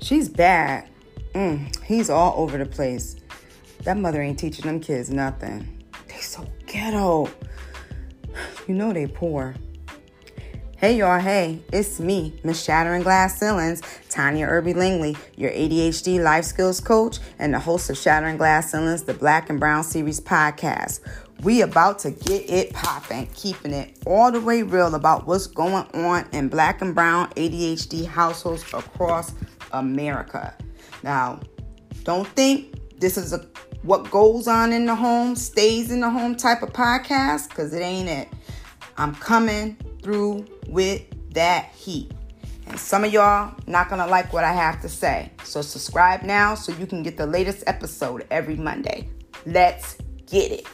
She's bad. Mm, he's all over the place. That mother ain't teaching them kids nothing. They so ghetto. You know they poor. Hey y'all, hey, it's me, Miss Shattering Glass Ceilings, Tanya Irby Langley, your ADHD life skills coach and the host of Shattering Glass Ceilings, the Black and Brown Series podcast. We about to get it popping, keeping it all the way real about what's going on in black and brown ADHD households across America. Now, don't think this is a what goes on in the home stays in the home type of podcast because it ain't it. I'm coming through with that heat. And some of y'all not gonna like what I have to say. So subscribe now so you can get the latest episode every Monday. Let's get it.